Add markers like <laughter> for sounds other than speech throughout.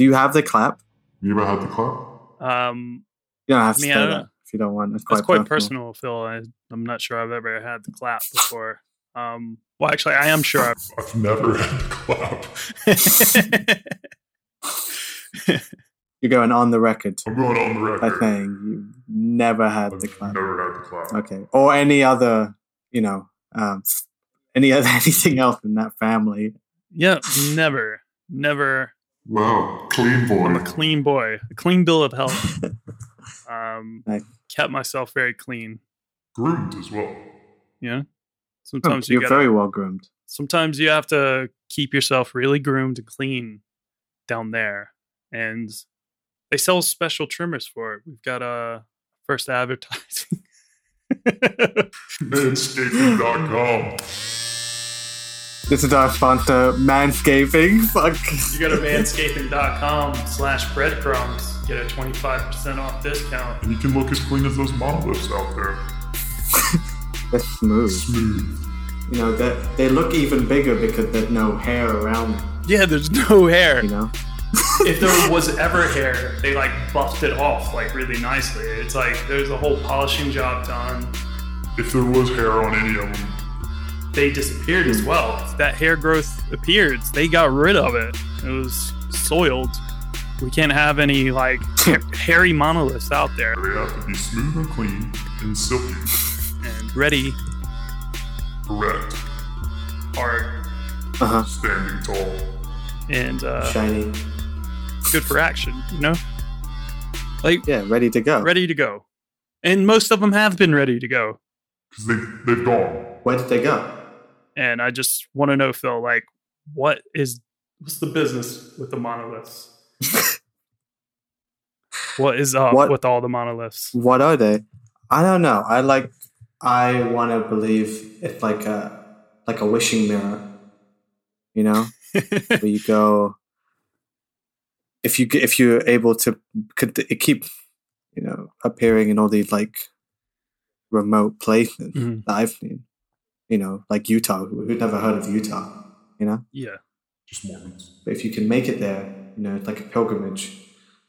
Do you have the clap? You ever had the clap? Um, You don't have to I mean, say I that don't- if you don't want. It's That's quite, quite personal. personal, Phil. I, I'm not sure I've ever had the clap before. Um, well, actually, I am sure. I've never had the clap. <laughs> <laughs> You're going on the record I'm going on the by record. saying you never had I've the clap. never had the clap. Okay, or any other, you know, um, any other <laughs> anything else in that family. yeah, never, never. Wow, clean boy. I'm a clean boy, a clean bill of health. <laughs> Um, Nice. kept myself very clean. Groomed as well. Yeah. Oh, Sometimes you you're gotta, very well groomed. sometimes you have to keep yourself really groomed and clean down there, and they sell special trimmers for it. We've got a first advertising. <laughs> Manscaping.com. <laughs> This is our sponsor, Manscaping. Fuck. You go to manscaping.com slash breadcrumbs. Get a 25% off discount. And you can look as clean as those monoliths out there. <laughs> They're smooth. Smooth. You know, that they look even bigger because there's no hair around them, Yeah, there's no hair. you know? <laughs> if there was <laughs> ever hair, they like buffed it off like really nicely. It's like there's a whole polishing job done. If there was hair on any of them, They disappeared as well. That hair growth appeared. They got rid of it. It was soiled. We can't have any like <laughs> hairy monoliths out there. they have to be smooth and clean and silky. And ready Correct. are Uh huh. Standing tall. and uh, Shiny. good for action. You know, like Yeah, ready to go. ready to go. And most of them have been ready to go. Because they, they've gone. Where did they go? And I just want to know, Phil, like, what is what's the business with the monoliths? <laughs> what is up What- with all the monoliths? What are they? I don't know. I like. I want to believe it's like a like a wishing mirror. You know, <laughs> where you go. If you if you're able to, could it keep, you know, appearing in all these like remote places Mhm. that I've seen. You know, like Utah. Who who'd never heard of Utah? You know, yeah. Just Mormons. but if you can make it there, you know, it's like a pilgrimage.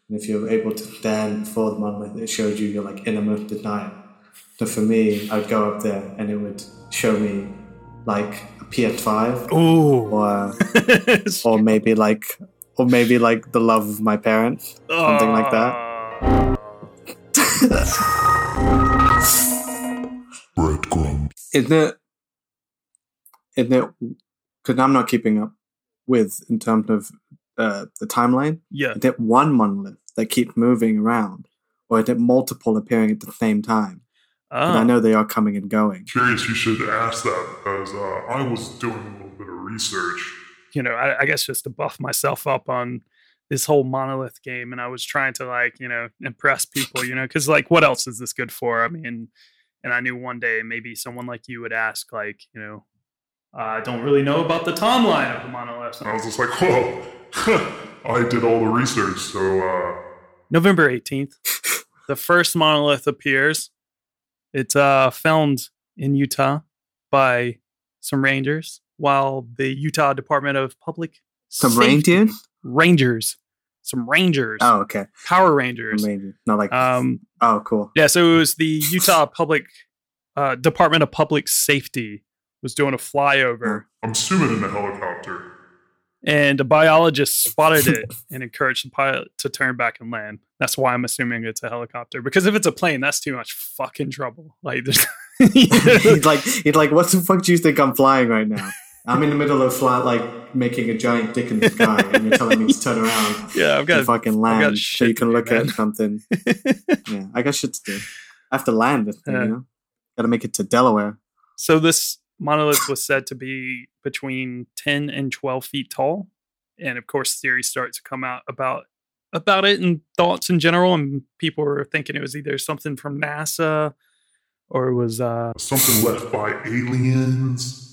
And if you're able to stand before the monolith, it shows you your like innermost desire. So for me, I'd go up there and it would show me like a PS5 Ooh. or <laughs> or maybe like or maybe like the love of my parents, something like that. Ah. <laughs> Breadcrumb. Isn't it? Isn't it? Because I'm not keeping up with in terms of uh, the timeline. Yeah. Is it one monolith that keeps moving around, or is it multiple appearing at the same time? 'Cause I Oh. know they are coming and going. Curious you should ask that because uh, I was doing a little bit of research. you know, I, I guess just to buff myself up on this whole monolith game, and I was trying to like, you know, impress people, you know, because like, what else is this good for? I mean, and I knew one day maybe someone like you would ask, like, you know, I don't really know about the timeline of the monoliths. And I was just like, whoa, <laughs> I did all the research. So, uh, November 18th, <laughs> the first monolith appears. It's uh, found in Utah by some rangers, while the Utah Department of Public Some Safety- reindeer? rangers, some rangers, Oh, okay. Power Rangers. Reindeer. Not like. Um, oh, cool. yeah, so it was the Utah <laughs> Public uh, Department of Public Safety was doing a flyover, I'm assuming in a helicopter. and a biologist spotted it <laughs> and encouraged the pilot to turn back and land. That's why I'm assuming it's a helicopter. Because if it's a plane, that's too much fucking trouble. Like, there's <laughs> he's like, <laughs> he's like, what the fuck do you think I'm flying right now? I'm in the middle of flat, like making a giant dick in the sky, and you're telling me to turn around yeah, I've and got fucking got land so you to can do, look at something. Yeah, I got shit to do. I have to land this thing, Yeah. you know. Got to make it to Delaware. So this monolith was said to be between 10 and 12 feet tall. And of course, theories start to come out about about it and thoughts in general. And people were thinking it was either something from NASA or it was uh Something left by aliens.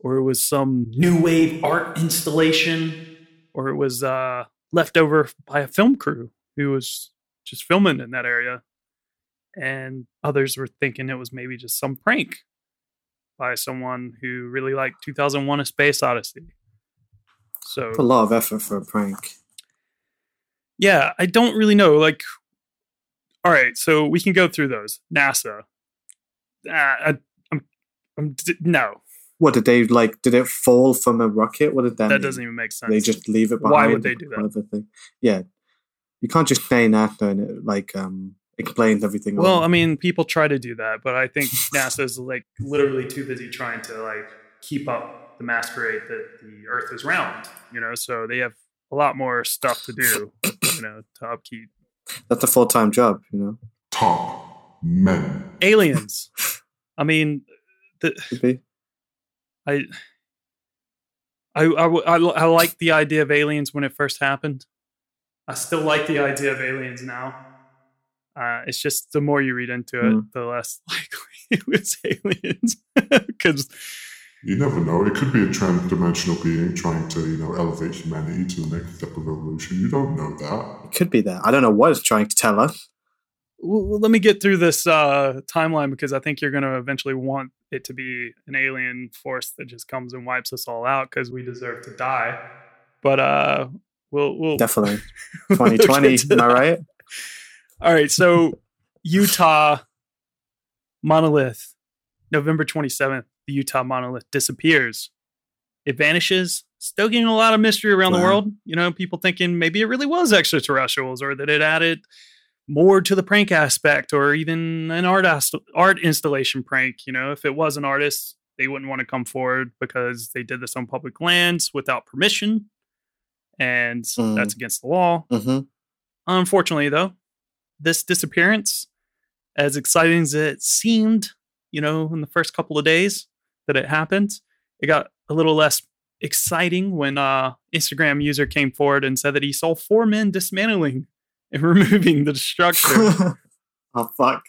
or it was some new wave art installation, or it was uh left over by a film crew who was just filming in that area. And others were thinking it was maybe just some prank by someone who really liked 2001 A Space Odyssey. So a lot of effort for a prank. yeah, I don't really know. Like, all right, so we can go through those. NASA. Uh, I, I'm, I'm, d- no, What did they like? Did it fall from a rocket? What did that? that mean? doesn't even make sense. They just leave it behind. Why would they do that? Thing. Yeah, you can't just say NASA and it like um explains everything. Well. I mean, people try to do that, but I think <laughs> NASA's like literally too busy trying to like keep up the masquerade that the Earth is round. You know, so they have a lot more stuff to do. You know, to upkeep that's a full time job. You know, Top men. aliens. <laughs> I mean, the, I, I, I, I, I, w- I, l- I like the idea of aliens when it first happened. I still like the idea of aliens now. Uh, it's just the more you read into it, Mm. the less <laughs> likely it was aliens. <laughs> Because You never know. It could be a trans-dimensional being trying to, you know, elevate humanity to the next step of evolution. You don't know that. It could be that. I don't know what it's trying to tell us. well, well, let me get through this uh, timeline because I think you're going to eventually want it to be an alien force that just comes and wipes us all out because we deserve to die. But uh, we'll we'll Definitely, <laughs> we'll twenty get twenty. to Am I that. right? All right, so Utah monolith, November 27th, the Utah monolith disappears. It vanishes, stoking a lot of mystery around the world. You know, people thinking maybe it really was extraterrestrials or that it added more to the prank aspect or even an art art installation prank. You know, if it was an artist, they wouldn't want to come forward because they did this on public lands without permission. And Mm. that's against the law. hmm Unfortunately, though, this disappearance, as exciting as it seemed, you know, in the first couple of days that it happened, it got a little less exciting when uh Instagram user came forward and said that he saw four men dismantling and <laughs> removing the structure. <laughs> oh fuck!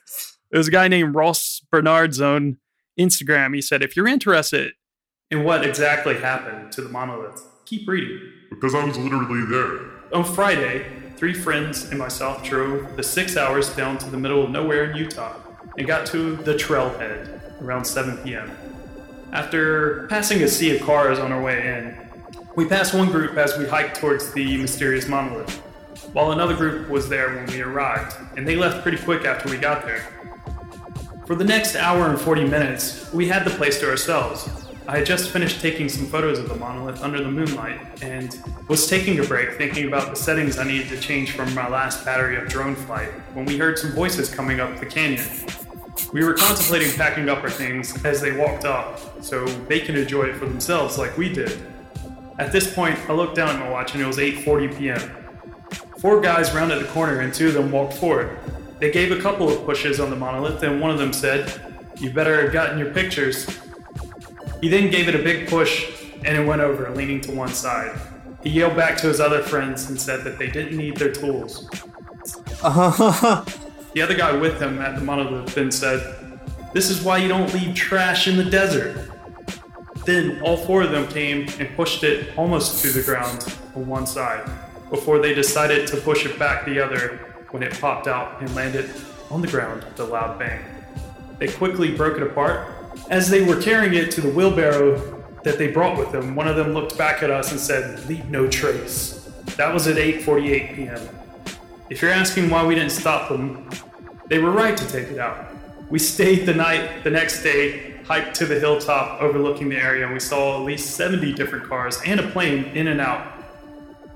It was a guy named Ross Bernards on Instagram. He said, if you're interested in what exactly happened to the monolith, keep reading. Because I was literally there. On Friday, three friends and myself drove the six hours down to the middle of nowhere in Utah and got to the trailhead around 7 p.m. After passing a sea of cars on our way in, we passed one group as we hiked towards the mysterious monolith, while another group was there when we arrived, and they left pretty quick after we got there. For the next hour and 40 minutes, we had the place to ourselves. I had just finished taking some photos of the monolith under the moonlight and was taking a break thinking about the settings I needed to change from my last battery of drone flight when we heard some voices coming up the canyon. We were contemplating packing up our things as they walked up so they can enjoy it for themselves like we did. At this point, I looked down at my watch and it was 8:40 p.m. Four guys rounded the corner and two of them walked forward. They gave a couple of pushes on the monolith and one of them said, "You better have gotten your pictures." He then gave it a big push and it went over, leaning to one side. He yelled back to his other friends and said that they didn't need their tools. Uh-huh. <laughs> The other guy with him at the monolith then said, This is why you don't leave trash in the desert. Then all four of them came and pushed it almost to the ground on one side before they decided to push it back the other when it popped out and landed on the ground with a loud bang. They quickly broke it apart. As they were carrying it to the wheelbarrow that they brought with them, one of them looked back at us and said, Leave no trace. That was at 8:48 p.m. If you're asking why we didn't stop them, they were right to take it out. We stayed the night the next day, hiked to the hilltop overlooking the area, and we saw at least 70 different cars and a plane in and out.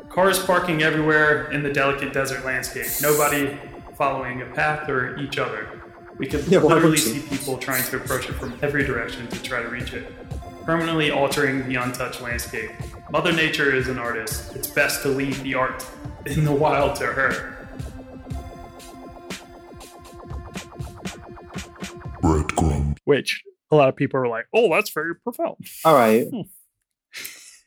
Cars parking everywhere in the delicate desert landscape, nobody following a path or each other. We could Yeah, literally see people trying to approach it from every direction to try to reach it, permanently altering the untouched landscape. Mother Nature is an artist. It's best to leave the art in the wild to her. Breadcrumb. which a lot of people are like, "Oh, that's very profound." All right. Hmm.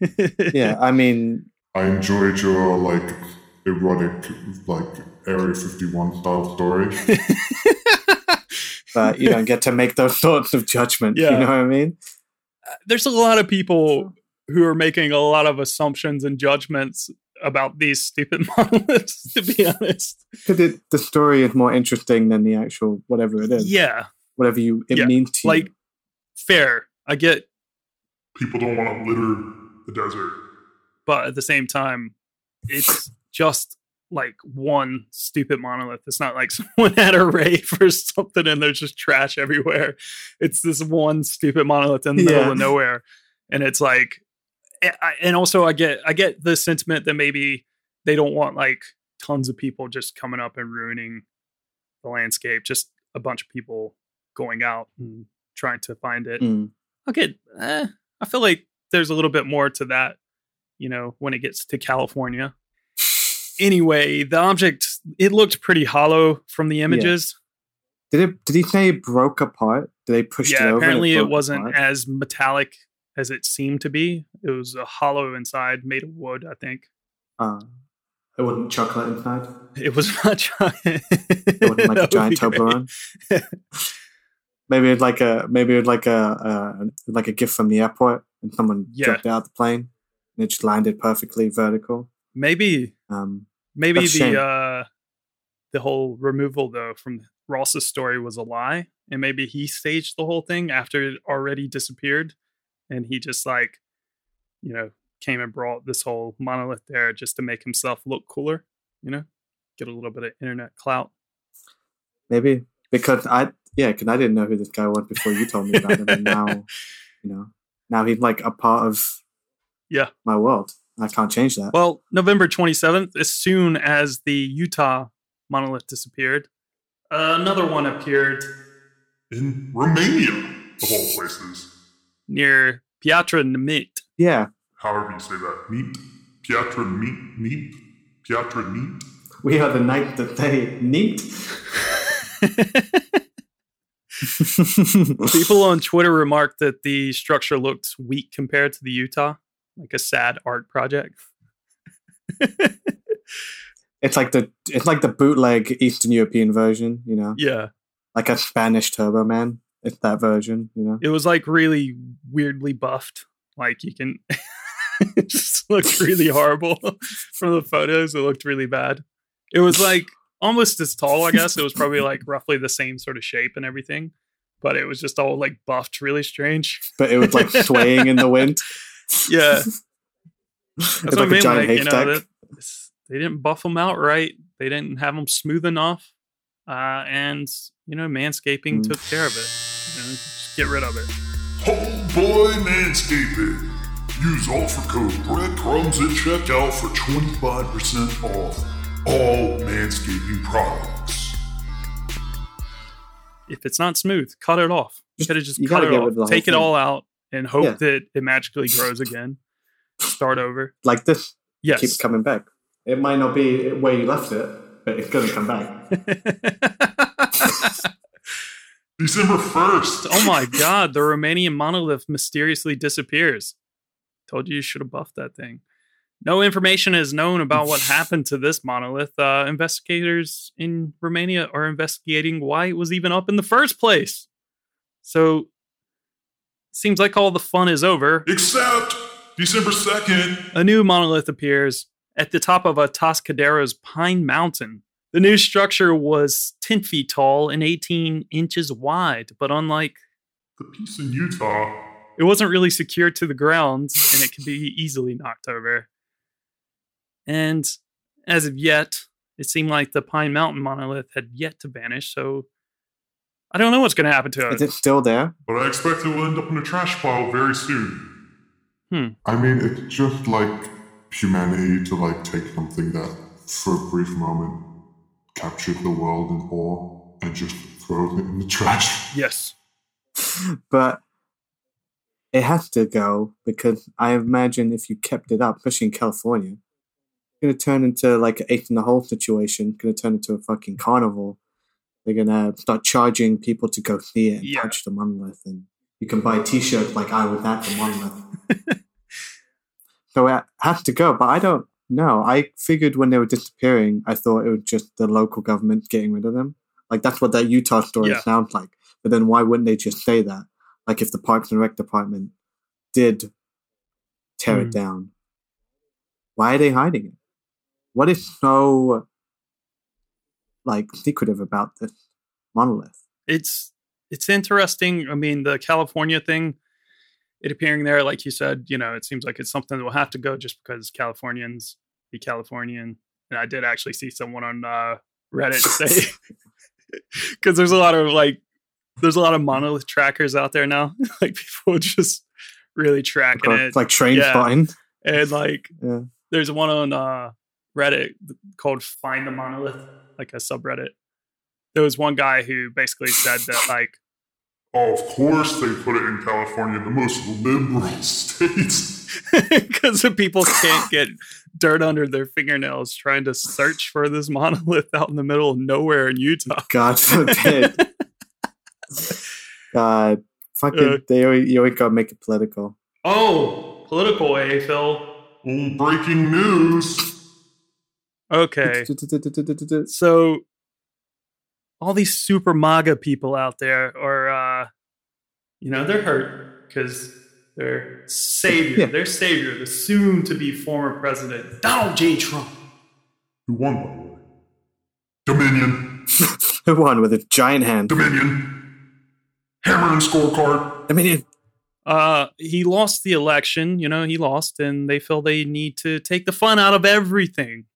<laughs> Yeah. I mean, I enjoyed your, like, erotic, like, Area 51 style story. <laughs> but you don't get to make those <laughs> sorts of judgments. Yeah. You know what I mean? Uh, there's a lot of people who are making a lot of assumptions and judgments about these stupid <laughs> monoliths. To be <laughs> honest, Because the story is more interesting than the actual whatever it is. yeah, Whatever you it Yeah, means to like you. fair. I get, People don't want to litter the desert. but at the same time, it's just like one stupid monolith. It's not like <laughs> someone had a rave or something and there's just trash everywhere. It's this one stupid monolith in the middle of nowhere, and it's like, and I- and also I get I get the sentiment that maybe they don't want like tons of people just coming up and ruining the landscape. Just a bunch of people going out and trying to find it. Mm. Get. Eh, I feel like there's a little bit more to that, you know, when it gets to California. Anyway, the object it looked pretty hollow from the images. Did it? Did he say it broke apart? Did they push it Yeah, over? apparently it broke wasn't apart? as metallic as it seemed to be. It was a hollow inside, made of wood. I think Uh, it wasn't chocolate inside. it was <laughs> not giant. It wasn't like a <laughs> giant Toblerone. <laughs> maybe it's like a maybe it's like a uh, like a gift from the airport, and someone Yeah. dropped out the plane, and it just landed perfectly vertical. Maybe Um, Maybe That's the uh the whole removal though from Ross's story was a lie, and maybe he staged the whole thing after it already disappeared, and he just like, you know, came and brought this whole monolith there just to make himself look cooler, you know, get a little bit of internet clout. maybe because I yeah, because I didn't know who this guy was before you told me about him, and now <laughs> you know now he's like a part of Yeah. my world. I can't change that. Well, November twenty seventh, as soon as the Utah monolith disappeared, another one appeared In Romania, of all places. near Piatra Neamț. yeah, However you say that. Neat. Piatra Neat. Neat. Piatra Neat. we are the night that they neat. <laughs> People on Twitter remarked that the structure looked weak compared to the Utah, like a sad art project. it's like the it's like the bootleg Eastern European version, you know, yeah, like a Spanish Turbo Man. It's that version, you know. it was like really weirdly buffed. Like you can, <laughs> it just looked really horrible <laughs> from the photos. It looked really bad. It was like almost as tall, I guess. It was probably <laughs> like roughly the same sort of shape and everything, but it was just all like buffed, really strange. But it was like swaying in the wind. Yeah, <laughs> it's That's like what I a mean. Like, you know, haystack. that it's- they didn't buff them out right. They didn't have them smooth enough. Uh, and, you know, manscaping Mm. took care of it. You know, just get rid of it. Oh boy, Manscaping! Use offer code breadcrumbs at checkout for 25% off all Manscaping products. If it's not smooth, cut it off. You Just- gotta just you cut it off. rid of the whole Take it all out and hope Yeah. that it magically grows again. Start over. Like this Yes. keeps coming back. It might not be where you left it, but it's gonna come back. <laughs> December 1st! oh my god, the Romanian monolith mysteriously disappears. Told you you should have buffed that thing. No information is known about what <laughs> happened to this monolith. Uh, investigators in Romania are investigating why it was even up in the first place. So, seems like all the fun is over. Except December 2nd! A new monolith appears at the top of a Atascadero's Pine Mountain. The new structure was 10 feet tall and 18 inches wide, but unlike The piece in Utah. it wasn't really secured to the ground and it could be easily knocked over. And as of yet, it seemed like the Pine Mountain monolith had yet to vanish, so I don't know what's going to happen to Is it. it still there? But I expect it will end up in a trash pile very soon. Hmm. I mean, it's just like humanity to like take something that for a brief moment captured the world in awe and just throw it in the trash. Yes. <laughs> But it has to go because I imagine if you kept it up, especially in California, it's gonna turn into like an eight in the hole situation. Gonna turn into a fucking carnival. They're gonna start charging people to go see it and Yeah. touch the monolith, and you can buy T-shirts like "I was at the monolith." <laughs> so it has to go, but I don't know. I figured when they were disappearing, I thought it was just the local government getting rid of them. Like that's what that Utah story Yeah. sounds like. But then why wouldn't they just say that? Like if the Parks and Rec department did tear Hmm. it down, why are they hiding it? What is so like secretive about this monolith? it's it's interesting. I mean, the California thing, it appearing there, like you said, you know, it seems like it's something that will have to go just because Californians be Californian and I did actually see someone on uh, Reddit say <laughs> because there's a lot of like there's a lot of monolith trackers out there now, <laughs> like people just really tracking Like, it, like train Yeah. spotting. and like Yeah. there's one on uh, Reddit called Find the Monolith, like a subreddit. There was one guy who basically said that like Oh, of course they put it in California, the most liberal state. because <laughs> the people can't get dirt under their fingernails trying to search for this monolith out in the middle of nowhere in Utah. God forbid. <laughs> God. Fucking, Uh, they always, you always gotta make it political. Oh, political A, Phil. Oh, breaking news. Okay. So all these super MAGA people out there are uh you know, they're hurt because their savior, Yeah. their savior, the soon to be former president, Donald J. Trump. Who won, by the way? Dominion. Who won with a giant hand? Dominion. Hammer and scorecard. Mean, Uh he lost the election, you know, he lost and they feel they need to take the fun out of everything.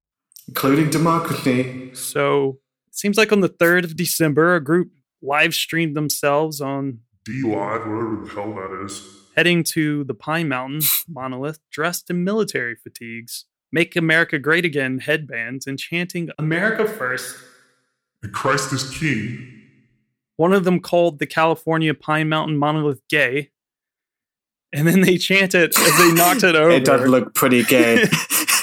Including democracy. So it seems like on the 3rd of December, a group live streamed themselves on DLive, whatever the hell that is. heading to the Pine Mountain <laughs> monolith dressed in military fatigues, Make America Great Again headbands, and chanting America First. And Christ is King. One of them called the California Pine Mountain monolith gay. And then they chanted as they knocked it over. <laughs> It does look pretty gay. <laughs>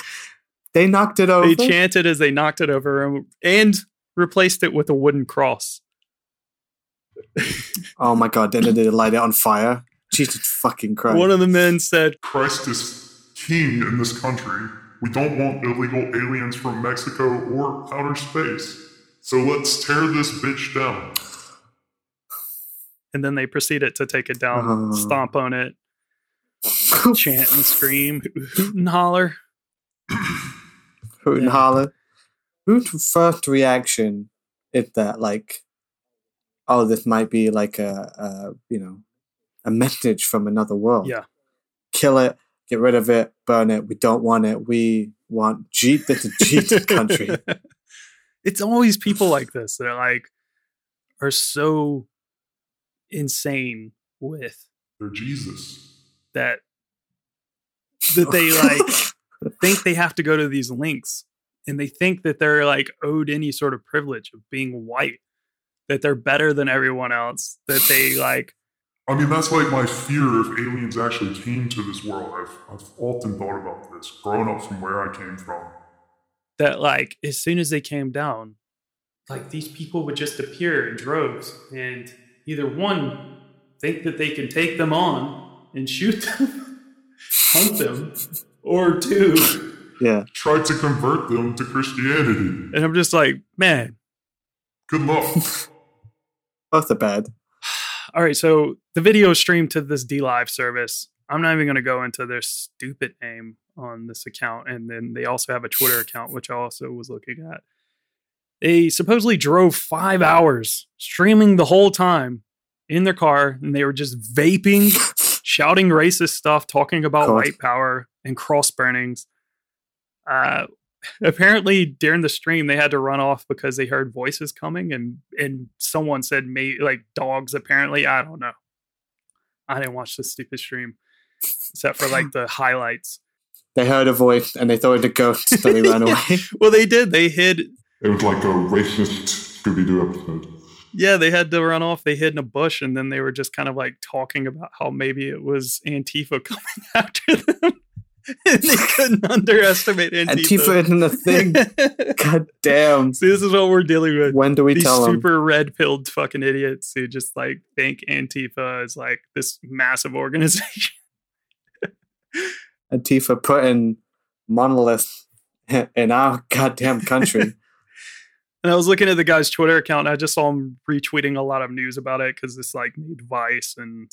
they knocked it over. they chanted as they knocked it over and, and replaced it with a wooden cross. <laughs> oh my god! Then they light it on fire. Jesus fucking Christ! One of the men said, Christ is King in this country. We don't want illegal aliens from Mexico or outer space. So let's tear this bitch down. and then they proceeded to take it down, Oh. stomp on it, <laughs> chant and scream, hoot and holler. <clears throat> Hoot and Yeah. holler. Whose first reaction is that like, oh, this might be like a, a you know, a message from another world. Yeah. Kill it, get rid of it, burn it. We don't want it. We want Jeep. This is Jesus country. <laughs> it's always people like this that are like are so insane with They're Jesus. that that they like <laughs> think they have to go to these links and they think that they're like owed any sort of privilege of being white that they're better than everyone else that they like I mean, that's like my fear if aliens actually came to this world. I've, I've often thought about this, growing up from where I came from. that like as soon as they came down like these people would just appear in droves and either one think that they can take them on and shoot them <laughs> hunt them or two yeah. Tried to convert them to Christianity. and i'm just like man Good luck. <laughs> Both are bad. <sighs> all right so the video streamed to this DLive service i'm not even going to go into their stupid name on this account and then they also have a twitter account which i also was looking at they supposedly drove five hours streaming the whole time in their car and they were just vaping shouting racist stuff talking about God. white power and cross burnings uh apparently during the stream they had to run off because they heard voices coming and and someone said may like dogs apparently i don't know i didn't watch the stupid stream except for like the <laughs> highlights They heard a voice and they thought it was a ghost, so they ran <laughs> away. well they did they hid it was like a racist Scooby Doo episode. Yeah they had to run off they hid in a bush and then they were just kind of like talking about how maybe it was antifa <laughs> coming after them <laughs> and they couldn't <laughs> underestimate Antifa antifa, isn't a thing. God damn. See, this is what we're dealing with. When do we These tell them? super red pilled fucking idiots who just like think Antifa is like this massive organization. Antifa putting monoliths in our goddamn country. And I was looking at the guy's Twitter account and I just saw him retweeting a lot of news about it because it's like made Vice and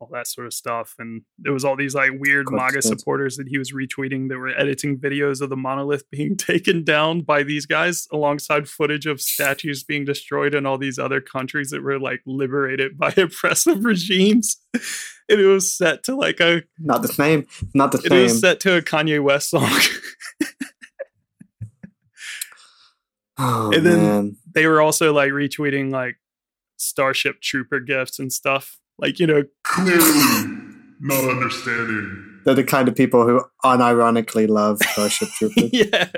all that sort of stuff. And there was all these like weird MAGA supporters that he was retweeting that were editing videos of the monolith being <laughs> taken down by these guys alongside footage of statues being destroyed in all these other countries that were like liberated <laughs> by oppressive regimes. and it was set to like a not the same. Not the same. it was set to a Kanye West song. <laughs> Oh And then- man. They were also like retweeting like Starship Trooper gifts and stuff. Like, you know, Clearly not understanding. They're the kind of people who unironically love Starship <laughs> Troopers. yeah,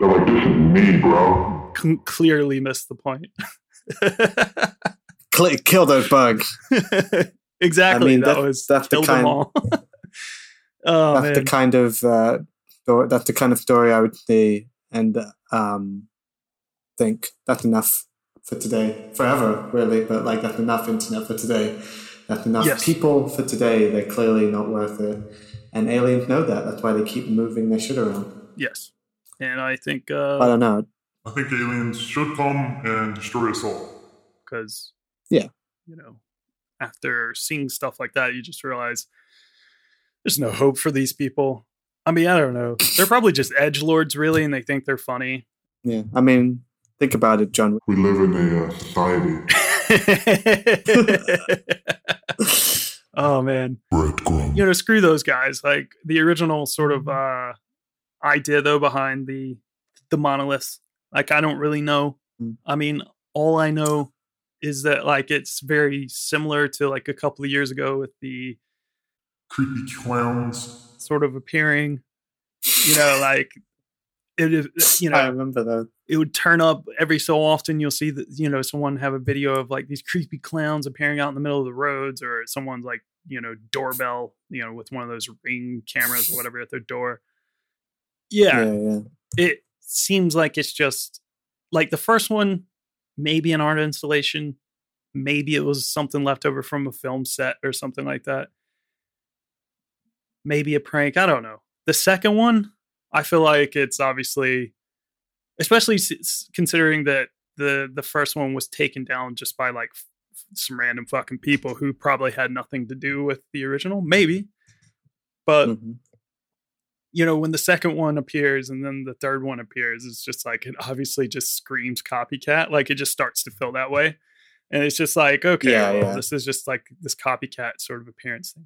They're like, this is me, bro. c- clearly missed the point. Cl- kill those bugs. <laughs> exactly. I mean, that that- was that's the killed them kind- all. <laughs> oh that's man. the kind of uh, sto- that's the kind of story I would see and um, think that's enough for today, forever, really. But like that's enough internet for today. That's enough Yes. people for today. They're clearly not worth it, and aliens know that. That's why they keep moving their shit around. yes. And I think I uh don't know. I think aliens should come and destroy us all. because Yeah. you know, after seeing stuff like that, you just realize there's no hope for these people. I mean, I don't know. They're probably just edge lords, really, and they think they're funny. Yeah, I mean, think about it, John. We live in a uh, society. <laughs> oh man, Breadcrumbs. you know, screw those guys. Like the original sort of uh idea though behind the the monoliths. Like I don't really know. Mm. I mean, all I know is that like it's very similar to like a couple of years ago with the Creepy clowns. sort of appearing, you know, like it is, you know, I remember that. It would turn up every so often. You'll see that, you know, someone have a video of like these creepy clowns appearing out in the middle of the roads or someone's like, you know, doorbell, you know, with one of those ring cameras or whatever at their door. Yeah, Yeah, yeah. it seems like it's just like the first one, maybe an art installation, maybe it was something left over from a film set or something like that. Maybe a prank. I don't know. The second one, I feel like it's obviously, especially s- considering that the the first one was taken down just by like f- some random fucking people who probably had nothing to do with the original. Maybe, but Mhm. you know, when the second one appears and then the third one appears, it's just like it obviously just screams copycat. Like it just starts to feel that way. And it's just like, okay, Yeah, well, yeah. this is just like this copycat sort of appearance thing.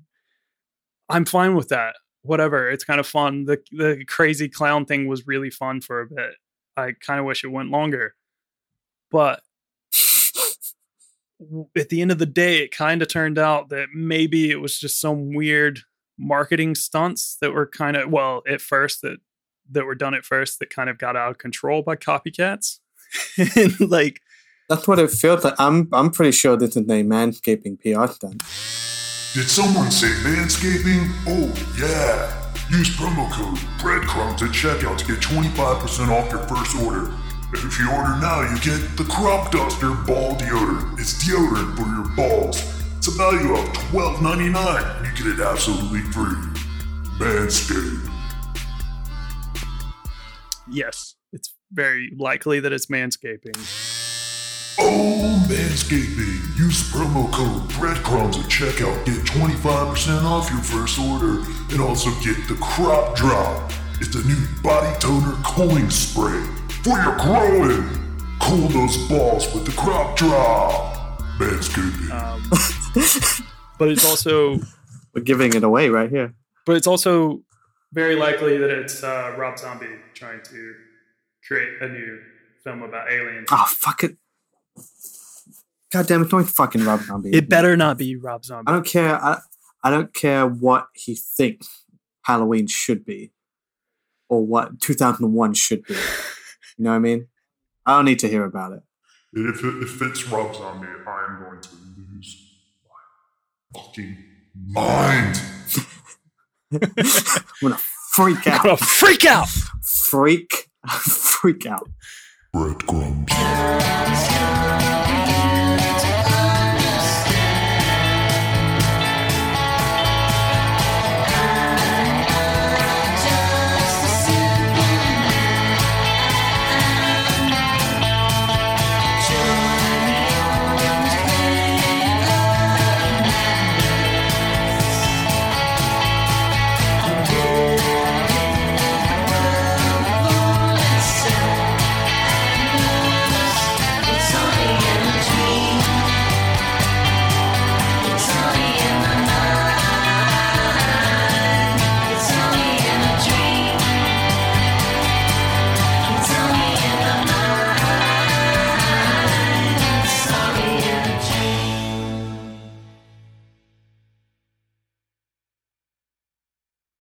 I'm fine with that. Whatever. It's kind of fun. The the crazy clown thing was really fun for a bit. I kind of wish it went longer. But <laughs> at the end of the day, it kind of turned out that maybe it was just some weird marketing stunts that were kind of well at first that that were done at first that kind of got out of control by copycats. <laughs> and like That's what it feels like. I'm I'm pretty sure this is a manscaping PR stunt. Did someone say manscaping? Oh, yeah. Use promo code breadcrumbs at checkout to get 25% off your first order. And if you order now, you get the Crop Duster Ball Deodorant. It's deodorant for your balls. It's a value of $12.99 you get it absolutely free. Manscaped. yes, it's very likely that it's manscaping. Oh, Manscaping. Use promo code breadcrumbs at checkout. Get 25% off your first order and also get the Crop Drop. It's a new body toner cooling spray for your growing. Cool those balls with the Crop Drop. Manscaping. Um, but it's also <laughs> We're giving it away right here. but it's also very likely that it's uh, Rob Zombie trying to create a new film about aliens. Oh fuck it! God damn it! Don't fucking Rob Zombie. It better not be Rob Zombie. I don't care. I, I don't care what he thinks Halloween should be, or what 2001 should be. You know what I mean? I don't need to hear about it. If, it, if it's Rob Zombie, I am going to lose my fucking mind. <laughs> I'm gonna freak out. I'm out. gonna freak out. Freak, <laughs> freak out. Breadcrumbs. Sky